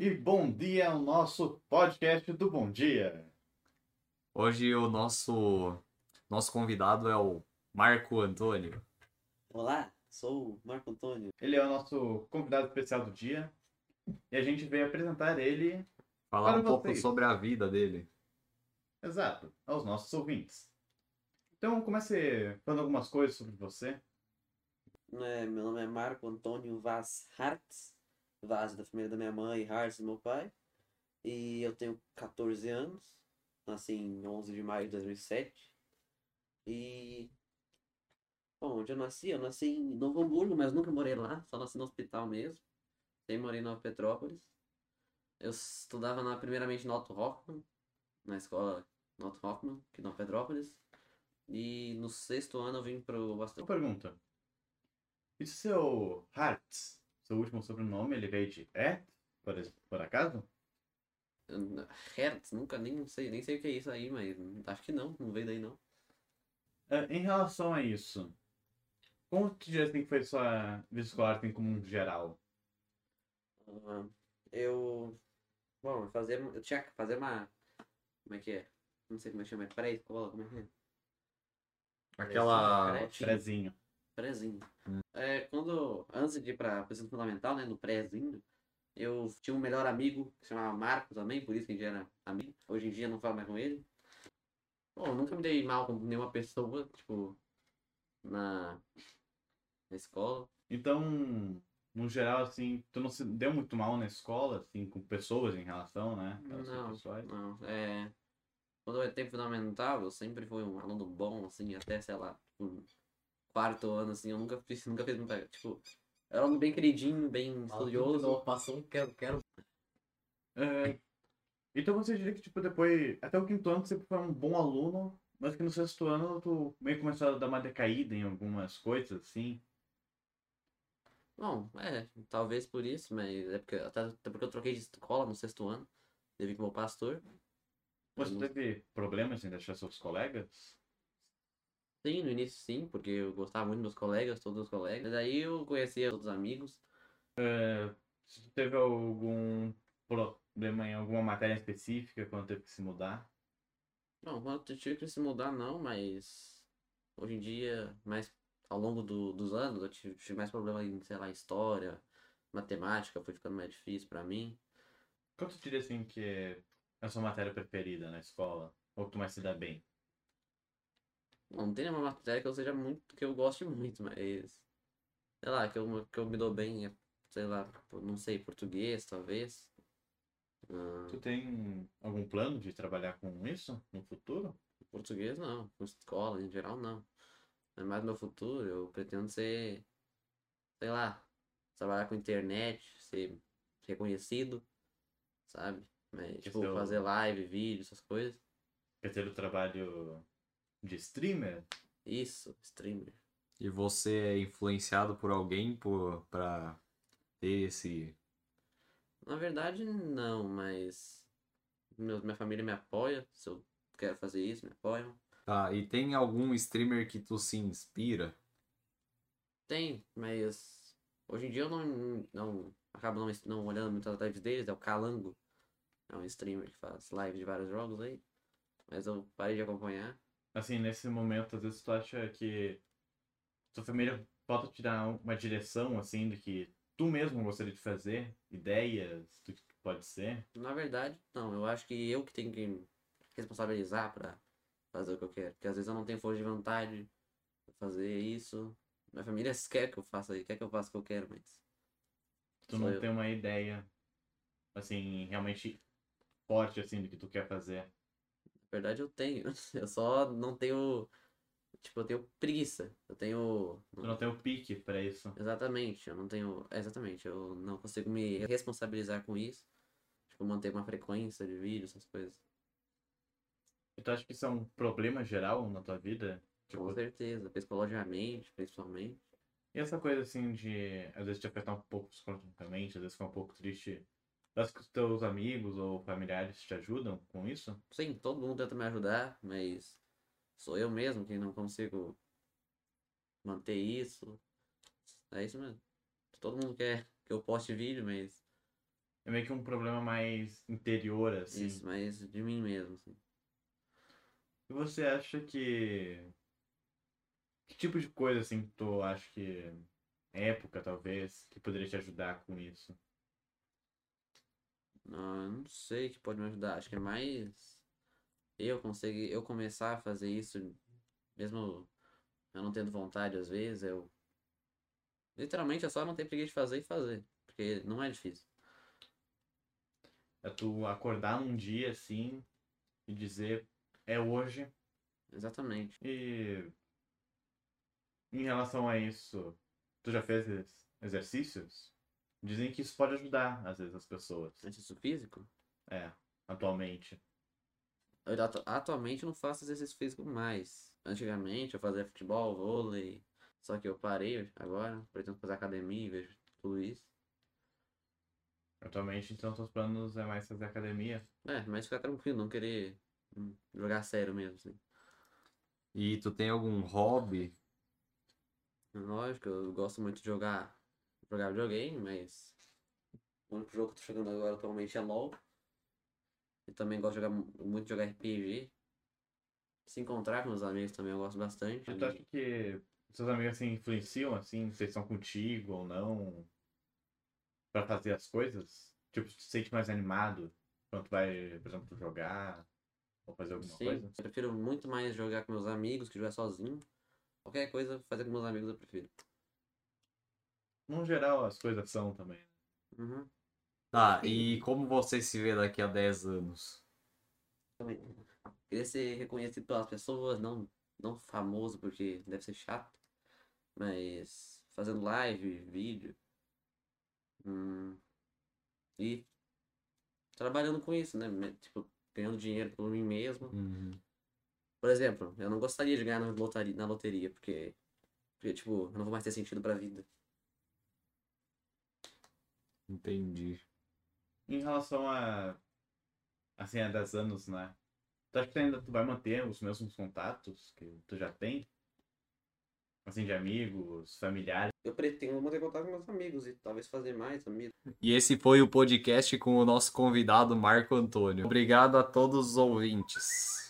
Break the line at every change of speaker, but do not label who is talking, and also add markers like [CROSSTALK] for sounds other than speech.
E bom dia ao nosso podcast do Bom Dia.
Hoje o nosso nosso convidado é o Marco Antônio.
Olá, sou o Marco Antônio.
Ele é o nosso convidado especial do dia e a gente veio apresentar ele,
Falar
Para
um pouco
vocês.
sobre a vida dele.
exato, aos nossos ouvintes. Então comece falando algumas coisas sobre você.
É, meu nome é Marco Antônio Vaz Hartz. Vaz da família da minha mãe Hartz do meu pai. E eu tenho 14 anos. Nasci em 11 de maio de 2007. E. Bom, onde eu nasci? Eu nasci em Novo Hamburgo, mas nunca morei lá. Só nasci no hospital mesmo. Sempre morei em Nova Petrópolis. Eu estudava na, primeiramente no Otto Hoffmann, na escola Otto Hoffmann, aqui em Nova Petrópolis. E no sexto ano eu vim pro
Uma
Aston
pergunta. E se seu Hartz, seu último sobrenome, ele veio de É? Por, por acaso?
Hertz, nunca nem sei, nem sei o que é isso aí, mas acho que não, não veio daí não.
É, em relação a isso, como tu diria assim que foi sua vida escolar assim, como um geral?
Ah, eu. Bom, eu fazia, eu tinha que fazer uma. Como é que é? Não sei como é que chama, é pré-escola, como é que é?
Aquela.
Prezinho.
Prézinho.
Hum.
É, de ir pra ensino fundamental, né, no prézinho, eu tinha um melhor amigo que se chamava Marco também, por isso que a gente era amigo. Hoje em dia não falo mais com ele. Bom, eu nunca me dei mal com nenhuma pessoa, tipo, na, na escola.
Então, no geral, assim, tu não se deu muito mal na escola, assim, com pessoas em relação, né?
Não,
pessoais?
não. É, quando eu entrei fundamental, eu sempre fui um aluno bom, assim, até, sei lá, um quarto ano, assim, eu nunca fiz, nunca fiz muita, tipo, era um aluno bem queridinho, bem estudioso.
Passou um quero, quero.
É, então você diria que, tipo, depois, até o quinto ano, você sempre foi um bom aluno, mas que no sexto ano tu meio começou a dar uma decaída em algumas coisas, assim.
Bom, é, talvez por isso, mas é porque, até, até porque eu troquei de escola no sexto ano, devi com o meu pastor.
Você teve problemas em deixar seus colegas?
Sim, no início sim, porque eu gostava muito dos meus colegas, todos os colegas. Daí eu conhecia outros amigos.
Tu teve algum problema em alguma matéria específica quando teve que se mudar?
Não, quando eu tive que se mudar não, mas hoje em dia, mais ao longo do- dos anos, eu tive, tive mais problema em, sei lá, história, matemática, foi ficando mais difícil pra mim.
Qual tu diria, assim, que é a sua matéria preferida na escola? Ou que tu mais se dá bem?
Não tem nenhuma matéria que eu seja muito, que eu goste muito, mas sei lá, que eu, que eu me dou bem, é, sei lá, não sei, português, talvez. Ah,
Tu tem algum plano de trabalhar com isso no futuro?
Português não, com escola em geral não. Mas mais no meu futuro eu pretendo ser, sei lá, trabalhar com internet, ser reconhecido, sabe? Mas, tipo,
é
fazer live, vídeo, essas coisas.
Quer ter o trabalho de streamer?
Isso, streamer.
E você é influenciado por alguém por, pra ter esse.
Na verdade, não, mas meu, minha família me apoia, se eu quero fazer isso, me apoiam.
Tá, e tem algum streamer que tu se inspira?
Tem, mas hoje em dia eu não, não acabo não, não olhando muito as lives deles, é o Calango. É um streamer que faz live de vários jogos aí. Mas eu parei de acompanhar.
Assim, nesse momento, às vezes tu acha que tua família pode te dar uma direção, assim, do que tu mesmo gostaria de fazer? Ideias do que pode ser?
Na verdade, não, eu acho que eu que tenho que responsabilizar pra fazer o que eu quero. Porque às vezes eu não tenho força de vontade pra fazer isso. Minha família [LAUGHS] quer que eu faça isso, quer que eu faça o que eu quero, mas.
Tu não
eu.
tem uma ideia, assim, realmente forte, assim, do que tu quer fazer.
Verdade eu tenho. [LAUGHS] Eu só não tenho. Tipo, eu tenho preguiça. Eu tenho.
Tu não tem o pique pra isso.
Exatamente, eu não tenho. é, Exatamente, eu não consigo me responsabilizar com isso. Tipo, manter uma frequência de vídeo, essas coisas.
E tu acha que isso é um problema geral na tua vida? Tipo,
Com certeza, psicologicamente, principalmente.
E essa coisa assim de às vezes te afetar um pouco psicologicamente, às vezes ficar um pouco triste. Acha que os teus amigos ou familiares te ajudam com isso?
Sim, todo mundo tenta me ajudar, mas sou eu mesmo que não consigo manter isso. É isso mesmo. Todo mundo quer que eu poste vídeo, mas
é meio que um problema mais interior, assim.
Isso, mas de mim mesmo, assim.
E você acha que. Que tipo de coisa, assim, tu acha que. Época, talvez, que poderia te ajudar com isso?
Não, eu não sei o que pode me ajudar. Acho que é mais eu conseguir, eu começar a fazer isso, mesmo eu não tendo vontade às vezes, eu literalmente é só não ter preguiça de fazer e fazer, porque não é difícil.
É tu acordar num dia assim e dizer é hoje.
Exatamente.
E em relação a isso, tu já fez ex- exercícios? Dizem que isso pode ajudar, às vezes, as pessoas.
Exercício físico?
É, atualmente.
Eu atu- atualmente não faço exercício físico mais. Antigamente eu fazia futebol, vôlei, só que eu parei agora, pretendo fazer academia e vejo tudo isso.
Atualmente, então, teus planos é mais fazer academia.
É, mas ficar tranquilo, não querer hum, jogar sério mesmo, assim.
E tu tem algum hobby?
Lógico, eu gosto muito de jogar, jogar videogame, mas o único jogo que eu tô jogando agora atualmente é LoL. E também gosto de jogar mu- muito de jogar RPG. Se encontrar com meus amigos também eu gosto bastante.
Tu acha que seus amigos assim, influenciam, assim, se eles estão contigo ou não, pra fazer as coisas? Tipo, tu te sente mais animado quando tu vai, por exemplo, jogar ou fazer alguma
Sim,
coisa?
eu prefiro muito mais jogar com meus amigos que jogar sozinho. Qualquer coisa, fazer com meus amigos eu prefiro.
No geral, as coisas são também.
Uhum.
Tá, e como você se vê daqui a 10 anos?
Também. Queria ser reconhecido pelas pessoas, não, não famoso, porque deve ser chato. Mas fazendo live, vídeo. Hum, e trabalhando com isso, né? Me- Tipo, ganhando dinheiro por mim mesmo.
Uhum.
Por exemplo, eu não gostaria de ganhar na loteria, na loteria porque, porque, tipo, eu não vou mais ter sentido pra vida.
Entendi.
Em relação a, assim, a 10 anos, né? Tu acha que ainda tu vai manter os mesmos contatos que tu já tem? Assim, de amigos, familiares?
Eu pretendo manter contato com meus amigos e talvez fazer mais amigos.
E esse foi o podcast com o nosso convidado Marco Antônio. Obrigado a todos os ouvintes.